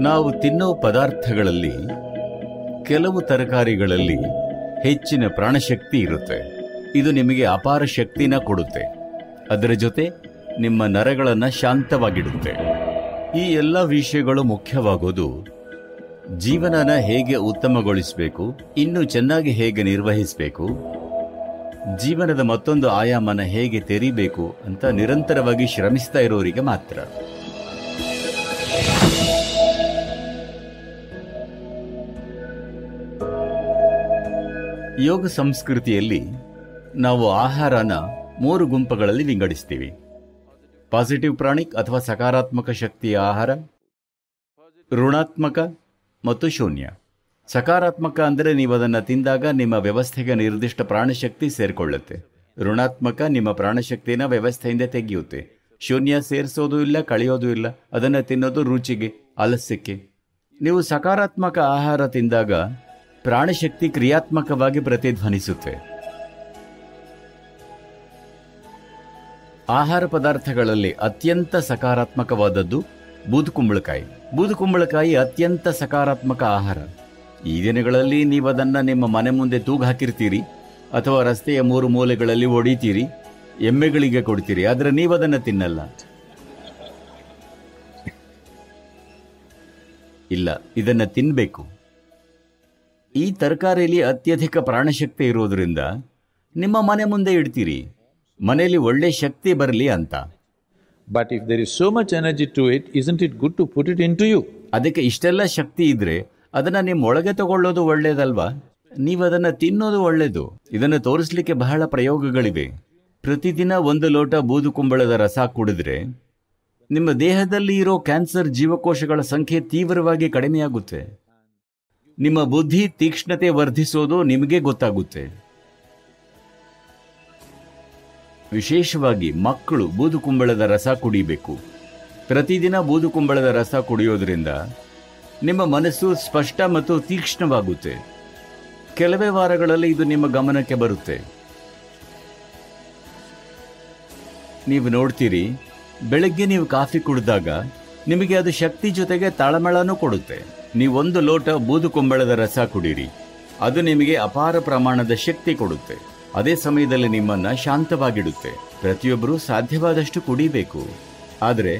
ನಾವು ತಿನ್ನೋ ಪದಾರ್ಥಗಳಲ್ಲಿ ಕೆಲವು ತರಕಾರಿಗಳಲ್ಲಿ ಹೆಚ್ಚಿನ ಪ್ರಾಣಶಕ್ತಿ ಇರುತ್ತೆ. ಇದು ನಿಮಗೆ ಅಪಾರ ಶಕ್ತಿನ ಕೊಡುತ್ತೆ. ಅದರ ಜೊತೆ ನಿಮ್ಮ ನರಗಳನ್ನು ಶಾಂತವಾಗಿಡುತ್ತೆ. ಈ ಎಲ್ಲ ವಿಷಯಗಳು ಮುಖ್ಯವಾಗೋದು ಜೀವನನ ಹೇಗೆ ಉತ್ತಮಗೊಳಿಸಬೇಕು, ಇನ್ನೂ ಚೆನ್ನಾಗಿ ಹೇಗೆ ನಿರ್ವಹಿಸಬೇಕು, ಜೀವನದ ಮತ್ತೊಂದು ಆಯಾಮನ ಹೇಗೆ ತೆರಿಬೇಕು ಅಂತ ನಿರಂತರವಾಗಿ ಶ್ರಮಿಸ್ತಾ ಇರೋರಿಗೆ ಮಾತ್ರ. ಯೋಗ ಸಂಸ್ಕೃತಿಯಲ್ಲಿ ನಾವು ಆಹಾರನ ಮೂರು ಗುಂಪುಗಳಲ್ಲಿ ವಿಂಗಡಿಸ್ತೀವಿ. ಪಾಸಿಟಿವ್ ಪ್ರಾಣಿಕ್ ಅಥವಾ ಸಕಾರಾತ್ಮಕ ಶಕ್ತಿಯ ಆಹಾರ, ಋಣಾತ್ಮಕ ಮತ್ತು ಶೂನ್ಯ. ಸಕಾರಾತ್ಮಕ ಅಂದರೆ ನೀವು ಅದನ್ನು ತಿಂದಾಗ ನಿಮ್ಮ ವ್ಯವಸ್ಥೆಗೆ ನಿರ್ದಿಷ್ಟ ಪ್ರಾಣಶಕ್ತಿ ಸೇರಿಕೊಳ್ಳುತ್ತೆ. ಋಣಾತ್ಮಕ ನಿಮ್ಮ ಪ್ರಾಣಶಕ್ತಿನ ವ್ಯವಸ್ಥೆಯಿಂದ ತೆಗೆಯುತ್ತೆ. ಶೂನ್ಯ ಸೇರಿಸೋದು ಇಲ್ಲ, ಕಳೆಯೋದು ಇಲ್ಲ. ಅದನ್ನು ತಿನ್ನೋದು ರುಚಿಗೆ, ಆಲಸ್ಯಕ್ಕೆ. ನೀವು ಸಕಾರಾತ್ಮಕ ಆಹಾರ ತಿಂದಾಗ ಪ್ರಾಣಶಕ್ತಿ ಕ್ರಿಯಾತ್ಮಕವಾಗಿ ಪ್ರತಿಧ್ವನಿಸುತ್ತೆ. ಆಹಾರ ಪದಾರ್ಥಗಳಲ್ಲಿ ಅತ್ಯಂತ ಸಕಾರಾತ್ಮಕವಾದದ್ದು ಬೂದುಕುಂಬಳಕಾಯಿ. ಬೂದುಕುಂಬಳಕಾಯಿ ಅತ್ಯಂತ ಸಕಾರಾತ್ಮಕ ಆಹಾರ. ಈ ದಿನಗಳಲ್ಲಿ ನೀವು ಅದನ್ನ ನಿಮ್ಮ ಮನೆ ಮುಂದೆ ತೂಗು ಹಾಕಿರ್ತೀರಿ, ಅಥವಾ ರಸ್ತೆಯ ಮೂರು ಮೂಲೆಗಳಲ್ಲಿ ಹೊಡಿತೀರಿ ಎಮ್ಮೆಗಳಿಗೆ ಕೊಡ್ತೀರಿ, ಆದರೆ ನೀವು ಅದನ್ನು ತಿನ್ನಲ್ಲ. ಇಲ್ಲ, ಇದನ್ನ ತಿನ್ಬೇಕು. ಈ ತರಕಾರಿಯಲ್ಲಿ ಅತ್ಯಧಿಕ ಪ್ರಾಣಶಕ್ತಿ ಇರೋದ್ರಿಂದ ನಿಮ್ಮ ಮನೆ ಮುಂದೆ ಇಡ್ತೀರಿ. ಮನೆಯಲ್ಲಿ ಒಳ್ಳೆ ಶಕ್ತಿ ಬರಲಿ ಅಂತ. But if there is so much energy to it it, it good to put it into you ಅದಕ್ಕೆ ಇಷ್ಟೆಲ್ಲ ಶಕ್ತಿ ಇದ್ರೆ ಅದನ್ನ ನಿಮ್ಮ ಒಳಗೆ ತಗೊಳ್ಳೋದು ಒಳ್ಳೇದಲ್ವಾ? ನೀವು ಅದನ್ನ ತಿನ್ನೋದು ಒಳ್ಳೇದು. ಇದನ್ನು ತೋರಿಸ್ಲಿಕ್ಕೆ ಬಹಳ ಪ್ರಯೋಗಗಳಿವೆ. ಪ್ರತಿದಿನ ಒಂದು ಲೋಟ ಬೂದು ಕುಂಬಳದ ರಸ ಕುಡಿದ್ರೆ ನಿಮ್ಮ ದೇಹದಲ್ಲಿ ಇರೋ ಕ್ಯಾನ್ಸರ್ ಜೀವಕೋಶಗಳ ಸಂಖ್ಯೆ ತೀವ್ರವಾಗಿ ಕಡಿಮೆಯಾಗುತ್ತೆ. ನಿಮ್ಮ ಬುದ್ಧಿ ತೀಕ್ಷ್ಣತೆ ವರ್ಧಿಸೋದು ನಿಮಗೆ ಗೊತ್ತಾಗುತ್ತೆ. ವಿಶೇಷವಾಗಿ ಮಕ್ಕಳು ಬೂದುಕುಂಬಳದ ರಸ ಕುಡಿಬೇಕು. ಪ್ರತಿದಿನ ಬೂದುಕುಂಬಳದ ರಸ ಕುಡಿಯೋದ್ರಿಂದ ನಿಮ್ಮ ಮನಸ್ಸು ಸ್ಪಷ್ಟ ಮತ್ತು ತೀಕ್ಷ್ಣವಾಗುತ್ತೆ. ಕೆಲವೇ ವಾರಗಳಲ್ಲಿ ಇದು ನಿಮ್ಮ ಗಮನಕ್ಕೆ ಬರುತ್ತೆ. ನೀವು ನೋಡ್ತೀರಿ, ಬೆಳಗ್ಗೆ ನೀವು ಕಾಫಿ ಕುಡಿದಾಗ ನಿಮಗೆ ಅದು ಶಕ್ತಿ ಜೊತೆಗೆ ತಾಳಮಳನೂ ಕೊಡುತ್ತೆ. ನೀವೊಂದು ಲೋಟ ಬೂದು ಕುಂಬಳದ ರಸ ಕುಡೀರಿ ಅದು ನಿಮಗೆ ಅಪಾರ ಪ್ರಮಾಣದ ಶಕ್ತಿ ಕೊಡುತ್ತೆ. ಅದೇ ಸಮಯದಲ್ಲಿ ನಿಮ್ಮನ್ನ ಶಾಂತವಾಗಿಡುತ್ತೆ. ಪ್ರತಿಯೊಬ್ಬರೂ ಸಾಧ್ಯವಾದಷ್ಟು ಕುಡಿಬೇಕು. ಆದರೆ,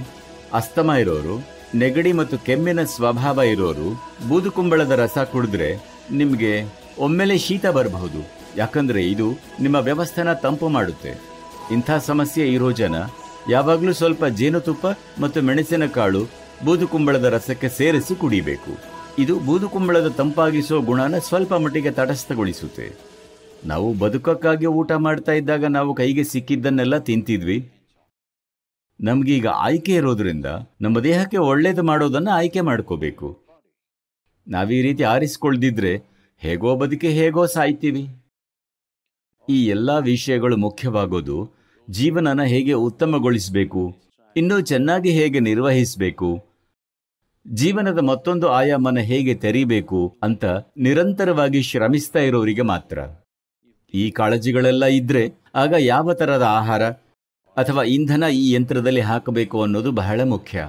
ಅಸ್ತಮ ಇರೋರು, ನೆಗಡಿ ಮತ್ತು ಕೆಮ್ಮಿನ ಸ್ವಭಾವ ಇರೋರು ಬೂದುಕುಂಬಳದ ರಸ ಕುಡಿದ್ರೆ ನಿಮಗೆ ಒಮ್ಮೆಲೆ ಶೀತ ಬರಬಹುದು. ಯಾಕಂದ್ರೆ ಇದು ನಿಮ್ಮ ವ್ಯವಸ್ಥೆನ ತಂಪು ಮಾಡುತ್ತೆ. ಇಂಥ ಸಮಸ್ಯೆ ಇರೋ ಜನ ಯಾವಾಗಲೂ ಸ್ವಲ್ಪ ಜೇನುತುಪ್ಪ ಮತ್ತು ಮೆಣಸಿನಕಾಳು ಬೂದುಕುಂಬಳದ ರಸಕ್ಕೆ ಸೇರಿಸಿ ಕುಡಿಬೇಕು. ಇದು ಬೂದುಕುಂಬಳದ ತಂಪಾಗಿಸೋ ಗುಣನ ಸ್ವಲ್ಪ ಮಟ್ಟಿಗೆ ತಟಸ್ಥಗೊಳಿಸುತ್ತೆ. ನಾವು ಬದುಕಕ್ಕಾಗಿ ಊಟ ಮಾಡ್ತಾ ಇದ್ದಾಗ ನಾವು ಕೈಗೆ ಸಿಕ್ಕಿದ್ದನ್ನೆಲ್ಲ ತಿಂತಿದ್ವಿ. ನಮಗೀಗ ಆಯ್ಕೆ ಇರೋದ್ರಿಂದ ನಮ್ಮ ದೇಹಕ್ಕೆ ಒಳ್ಳೇದು ಮಾಡೋದನ್ನು ಆಯ್ಕೆ ಮಾಡ್ಕೋಬೇಕು. ನಾವೀ ರೀತಿ ಆರಿಸಿಕೊಳ್ದಿದ್ರೆ ಹೇಗೋ ಬದುಕೆ ಹೇಗೋ ಸಾಯ್ತೀವಿ. ಈ ಎಲ್ಲ ವಿಷಯಗಳು ಮುಖ್ಯವಾಗೋದು ಜೀವನನ ಹೇಗೆ ಉತ್ತಮಗೊಳಿಸಬೇಕು, ಇನ್ನೂ ಚೆನ್ನಾಗಿ ಹೇಗೆ ನಿರ್ವಹಿಸಬೇಕು ಜೀವನದ ಮತ್ತೊಂದು ಆಯಾಮನ ಹೇಗೆ ತೆರೀಬೇಕು ಅಂತ ನಿರಂತರವಾಗಿ ಶ್ರಮಿಸ್ತಾ ಇರೋರಿಗೆ ಮಾತ್ರ. ಈ ಕಾಳಜಿಗಳೆಲ್ಲ ಇದ್ರೆ ಆಗ ಯಾವ ತರದ ಆಹಾರ ಅಥವಾ ಇಂಧನ ಈ ಯಂತ್ರದಲ್ಲಿ ಹಾಕಬೇಕು ಅನ್ನೋದು ಬಹಳ ಮುಖ್ಯ.